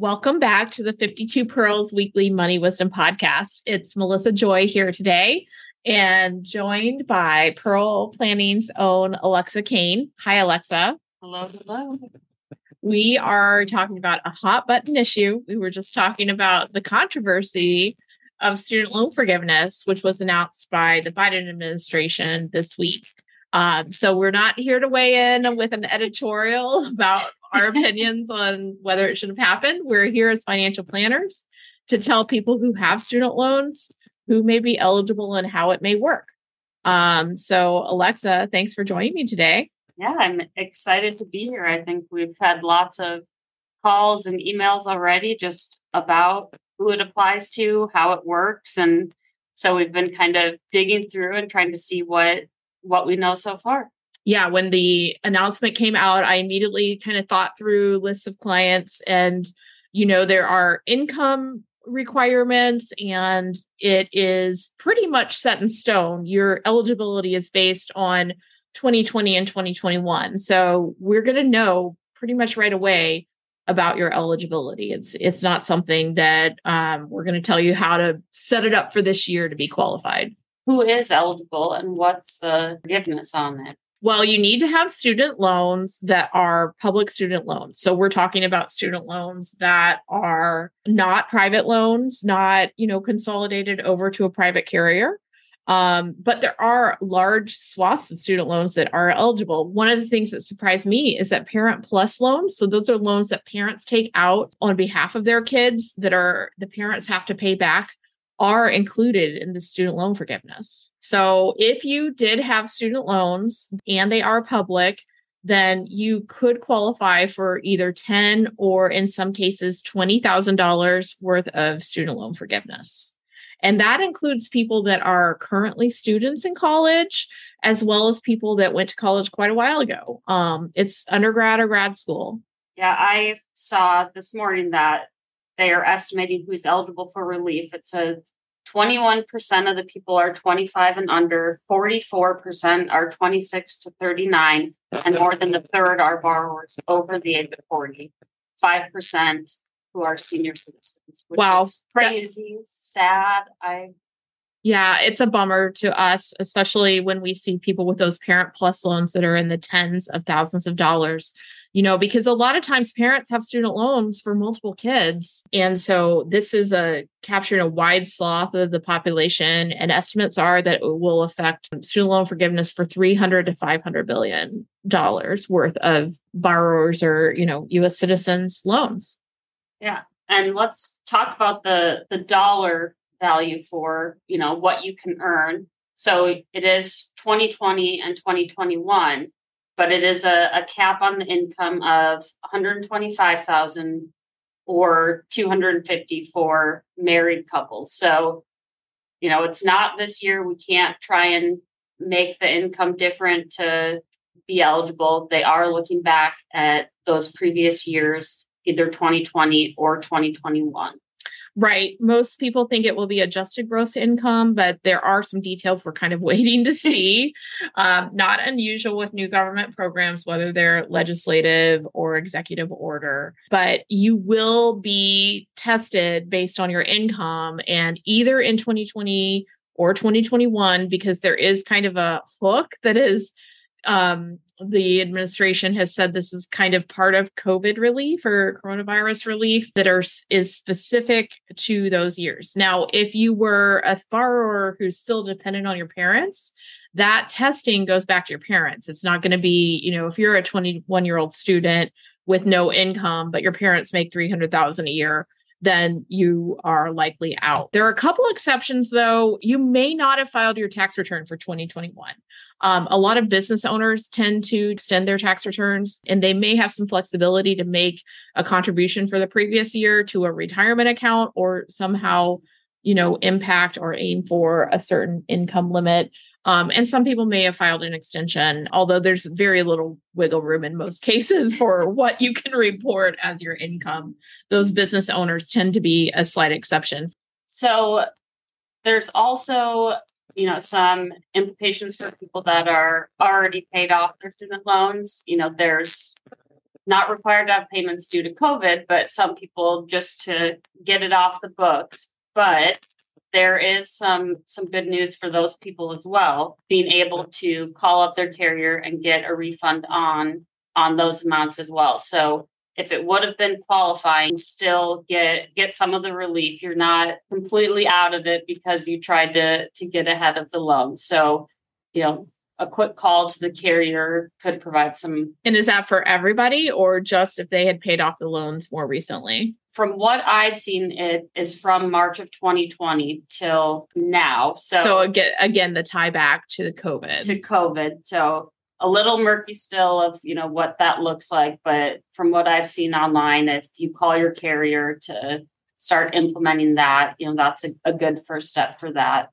Welcome back to the 52 Pearls Weekly Money Wisdom Podcast. It's Melissa Joy here today and joined by Pearl Planning's own Alexa Kane. Hi, Alexa. Hello, hello. We are talking about a hot button issue. We were just talking about the controversy of student loan forgiveness, which was announced by the Biden administration this week. Um, so we're not here to weigh in with an editorial about our opinions on whether it should have happened. We're here as financial planners to tell people who have student loans who may be eligible and how it may work. Um, so, Alexa, thanks for joining me today. Yeah, I'm excited to be here. I think we've had lots of calls and emails already just about who it applies to, how it works, and so we've been kind of digging through and trying to see what what we know so far yeah, when the announcement came out, I immediately kind of thought through lists of clients and you know there are income requirements and it is pretty much set in stone. Your eligibility is based on 2020 and 2021. So we're going to know pretty much right away about your eligibility. It's it's not something that um, we're going to tell you how to set it up for this year to be qualified. Who is eligible and what's the forgiveness on it? Well, you need to have student loans that are public student loans. So we're talking about student loans that are not private loans, not, you know, consolidated over to a private carrier. Um, but there are large swaths of student loans that are eligible. One of the things that surprised me is that Parent Plus loans. So those are loans that parents take out on behalf of their kids that are the parents have to pay back are included in the student loan forgiveness. So if you did have student loans and they are public, then you could qualify for either 10 or in some cases $20,000 worth of student loan forgiveness. And that includes people that are currently students in college, as well as people that went to college quite a while ago. Um, it's undergrad or grad school. Yeah, I saw this morning that they are estimating who's eligible for relief. It says 21% of the people are 25 and under, 44% are 26 to 39, and more than a third are borrowers over the age of 40. 5% who are senior citizens. wow. crazy, sad. I yeah, it's a bummer to us, especially when we see people with those parent plus loans that are in the tens of thousands of dollars, you know, because a lot of times parents have student loans for multiple kids. And so this is a capturing a wide swath of the population. And estimates are that it will affect student loan forgiveness for 300 to 500 billion dollars worth of borrowers or, you know, US citizens loans. Yeah. And let's talk about the the dollar value for you know what you can earn so it is 2020 and 2021 but it is a, a cap on the income of 125000 or 250 for married couples. So you know it's not this year we can't try and make the income different to be eligible. They are looking back at those previous years either 2020 or 2021 Right. Most people think it will be adjusted gross income, but there are some details we're kind of waiting to see. um, not unusual with new government programs, whether they're legislative or executive order, but you will be tested based on your income and either in 2020 or 2021, because there is kind of a hook that is um, the administration has said this is kind of part of COVID relief or coronavirus relief that are is specific to those years. Now, if you were a borrower who's still dependent on your parents, that testing goes back to your parents. It's not going to be, you know, if you're a 21 year old student with no income, but your parents make 300,000 a year, then you are likely out. There are a couple exceptions, though. You may not have filed your tax return for 2021. Um, a lot of business owners tend to extend their tax returns and they may have some flexibility to make a contribution for the previous year to a retirement account or somehow, you know, impact or aim for a certain income limit. Um, and some people may have filed an extension, although there's very little wiggle room in most cases for what you can report as your income. Those business owners tend to be a slight exception. So there's also, you know, some implications for people that are already paid off their student loans. You know, there's not required to have payments due to COVID, but some people just to get it off the books. But there is some some good news for those people as well being able to call up their carrier and get a refund on on those amounts as well. So if it would have been qualifying still get get some of the relief. You're not completely out of it because you tried to to get ahead of the loan. So you know a quick call to the carrier could provide some and is that for everybody or just if they had paid off the loans more recently from what I've seen, it is from March of 2020 till now. So, so again, again, the tie back to the COVID. To COVID. So a little murky still of you know what that looks like, but from what I've seen online, if you call your carrier to start implementing that, you know that's a, a good first step for that.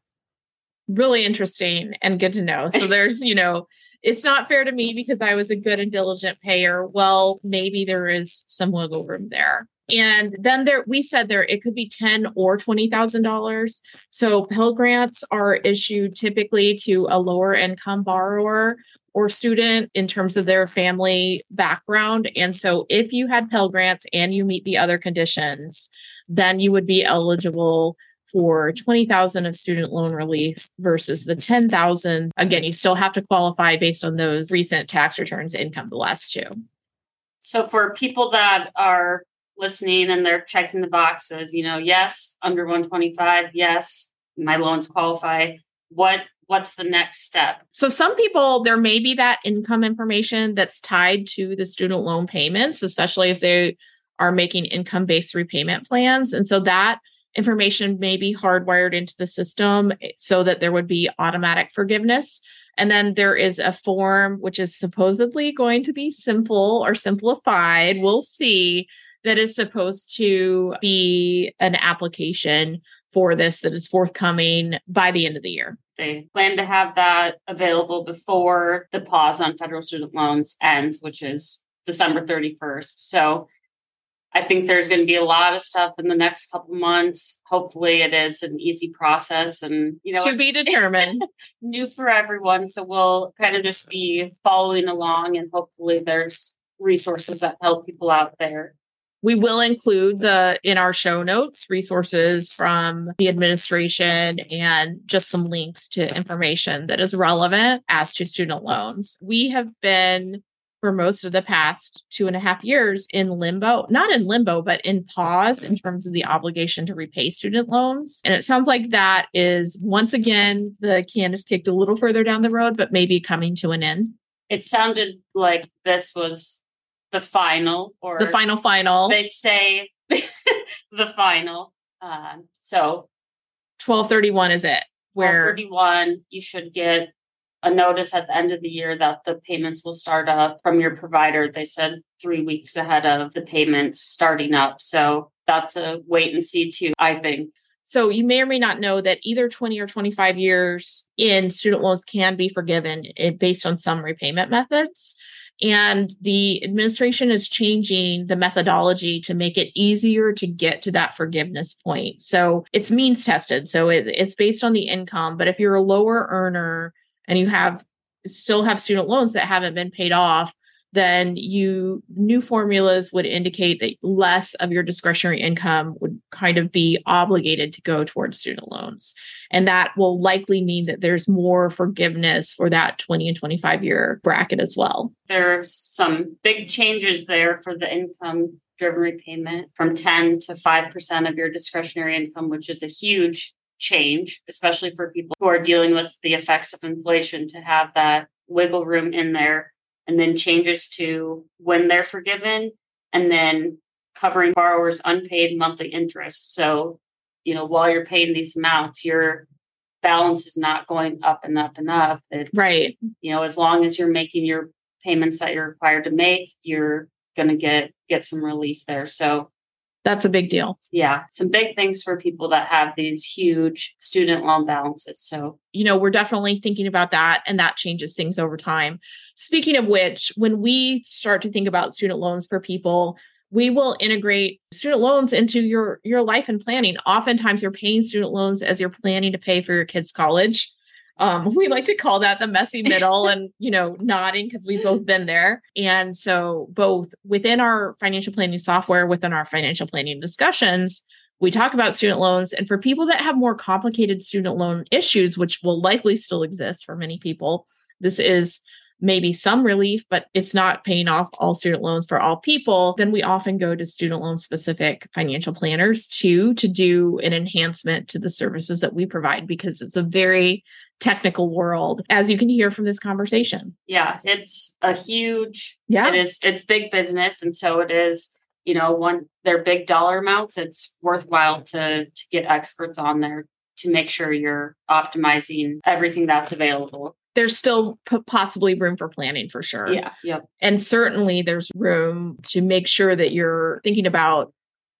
Really interesting and good to know. So there's you know it's not fair to me because I was a good and diligent payer. Well, maybe there is some wiggle room there. And then there, we said there it could be ten or twenty thousand dollars. So Pell grants are issued typically to a lower income borrower or student in terms of their family background. And so if you had Pell grants and you meet the other conditions, then you would be eligible for 20,000 of student loan relief versus the 10,000. Again, you still have to qualify based on those recent tax returns income the last two. So for people that are listening and they're checking the boxes, you know, yes, under 125, yes, my loans qualify. What what's the next step? So some people there may be that income information that's tied to the student loan payments, especially if they are making income-based repayment plans. And so that information may be hardwired into the system so that there would be automatic forgiveness. And then there is a form which is supposedly going to be simple or simplified. We'll see that is supposed to be an application for this that is forthcoming by the end of the year. They plan to have that available before the pause on federal student loans ends, which is December 31st. So I think there's going to be a lot of stuff in the next couple months. Hopefully, it is an easy process, and you know, to be determined. new for everyone. So we'll kind of just be following along, and hopefully, there's resources that help people out there. We will include the in our show notes resources from the administration and just some links to information that is relevant as to student loans. We have been for most of the past two and a half years in limbo, not in limbo, but in pause in terms of the obligation to repay student loans. And it sounds like that is once again, the can is kicked a little further down the road, but maybe coming to an end. It sounded like this was the final or the final final. They say the final. Uh, so 1231 is it? Where 1231 you should get a notice at the end of the year that the payments will start up from your provider. They said 3 weeks ahead of the payments starting up. So that's a wait and see too, I think. So you may or may not know that either 20 or 25 years in student loans can be forgiven eh, based on some repayment methods. And the administration is changing the methodology to make it easier to get to that forgiveness point. So it's means tested. So it, it's based on the income. But if you're a lower earner and you have still have student loans that haven't been paid off, then you new formulas would indicate that less of your discretionary income would kind of be obligated to go towards student loans. And that will likely mean that there's more forgiveness for that 20 and 25 year bracket as well. There's some big changes there for the income driven repayment from 10 to 5% of your discretionary income which is a huge change especially for people who are dealing with the effects of inflation to have that wiggle room in there and then changes to when they're forgiven and then covering borrowers' unpaid monthly interest. So, you know, while you're paying these amounts, your balance is not going up and up and up. It's right. You know, as long as you're making your payments that you're required to make, you're going to get get some relief there. So that's a big deal. Yeah, some big things for people that have these huge student loan balances. So, you know, we're definitely thinking about that and that changes things over time. Speaking of which, when we start to think about student loans for people, we will integrate student loans into your your life and planning. Oftentimes you're paying student loans as you're planning to pay for your kids' college. Um, we like to call that the messy middle and, you know, nodding because we've both been there. And so, both within our financial planning software, within our financial planning discussions, we talk about student loans. And for people that have more complicated student loan issues, which will likely still exist for many people, this is maybe some relief, but it's not paying off all student loans for all people, then we often go to student loan specific financial planners too to do an enhancement to the services that we provide because it's a very technical world as you can hear from this conversation. Yeah it's a huge yeah. it is it's big business and so it is you know one they're big dollar amounts it's worthwhile to to get experts on there to make sure you're optimizing everything that's available. There's still p- possibly room for planning for sure. Yeah yep. And certainly there's room to make sure that you're thinking about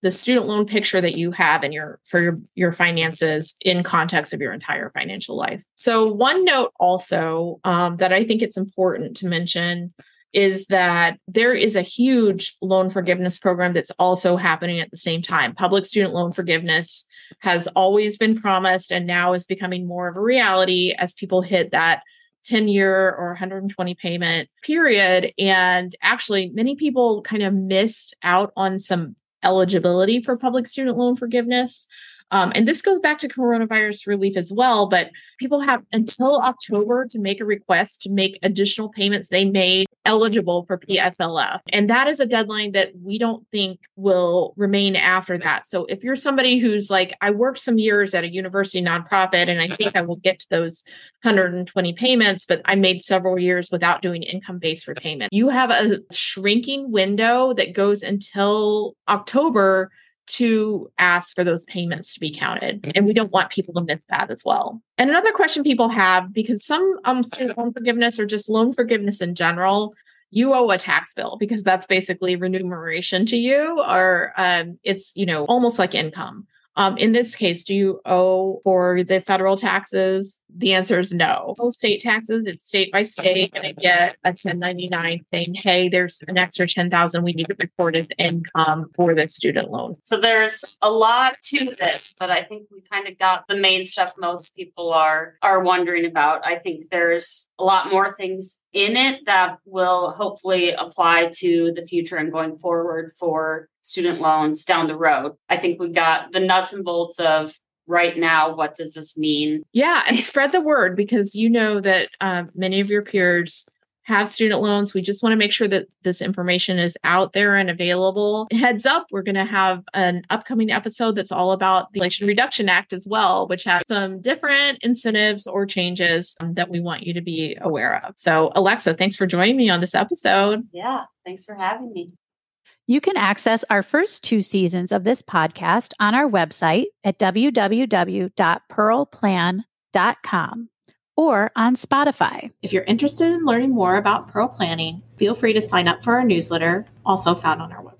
the student loan picture that you have in your for your, your finances in context of your entire financial life so one note also um, that i think it's important to mention is that there is a huge loan forgiveness program that's also happening at the same time public student loan forgiveness has always been promised and now is becoming more of a reality as people hit that 10 year or 120 payment period. And actually, many people kind of missed out on some eligibility for public student loan forgiveness. Um, and this goes back to coronavirus relief as well, but people have until October to make a request to make additional payments they made eligible for PSLF. And that is a deadline that we don't think will remain after that. So if you're somebody who's like, I worked some years at a university nonprofit and I think I will get to those 120 payments, but I made several years without doing income based repayment, you have a shrinking window that goes until October to ask for those payments to be counted. And we don't want people to miss that as well. And another question people have because some um, student loan forgiveness or just loan forgiveness in general, you owe a tax bill because that's basically remuneration to you, or um, it's you know almost like income. Um, in this case, do you owe for the federal taxes? The answer is no. State taxes, it's state by state, and I get a 1099 saying, hey, there's an extra 10,000 we need to report as income for this student loan. So there's a lot to this, but I think we kind of got the main stuff most people are are wondering about. I think there's a lot more things in it that will hopefully apply to the future and going forward for student loans down the road. I think we got the nuts and bolts of right now what does this mean? Yeah and spread the word because you know that um, many of your peers have student loans. We just want to make sure that this information is out there and available. Heads up we're going to have an upcoming episode that's all about the inflation reduction act as well which has some different incentives or changes um, that we want you to be aware of. So alexa thanks for joining me on this episode. Yeah thanks for having me you can access our first two seasons of this podcast on our website at www.pearlplan.com or on Spotify. If you're interested in learning more about Pearl Planning, feel free to sign up for our newsletter, also found on our website.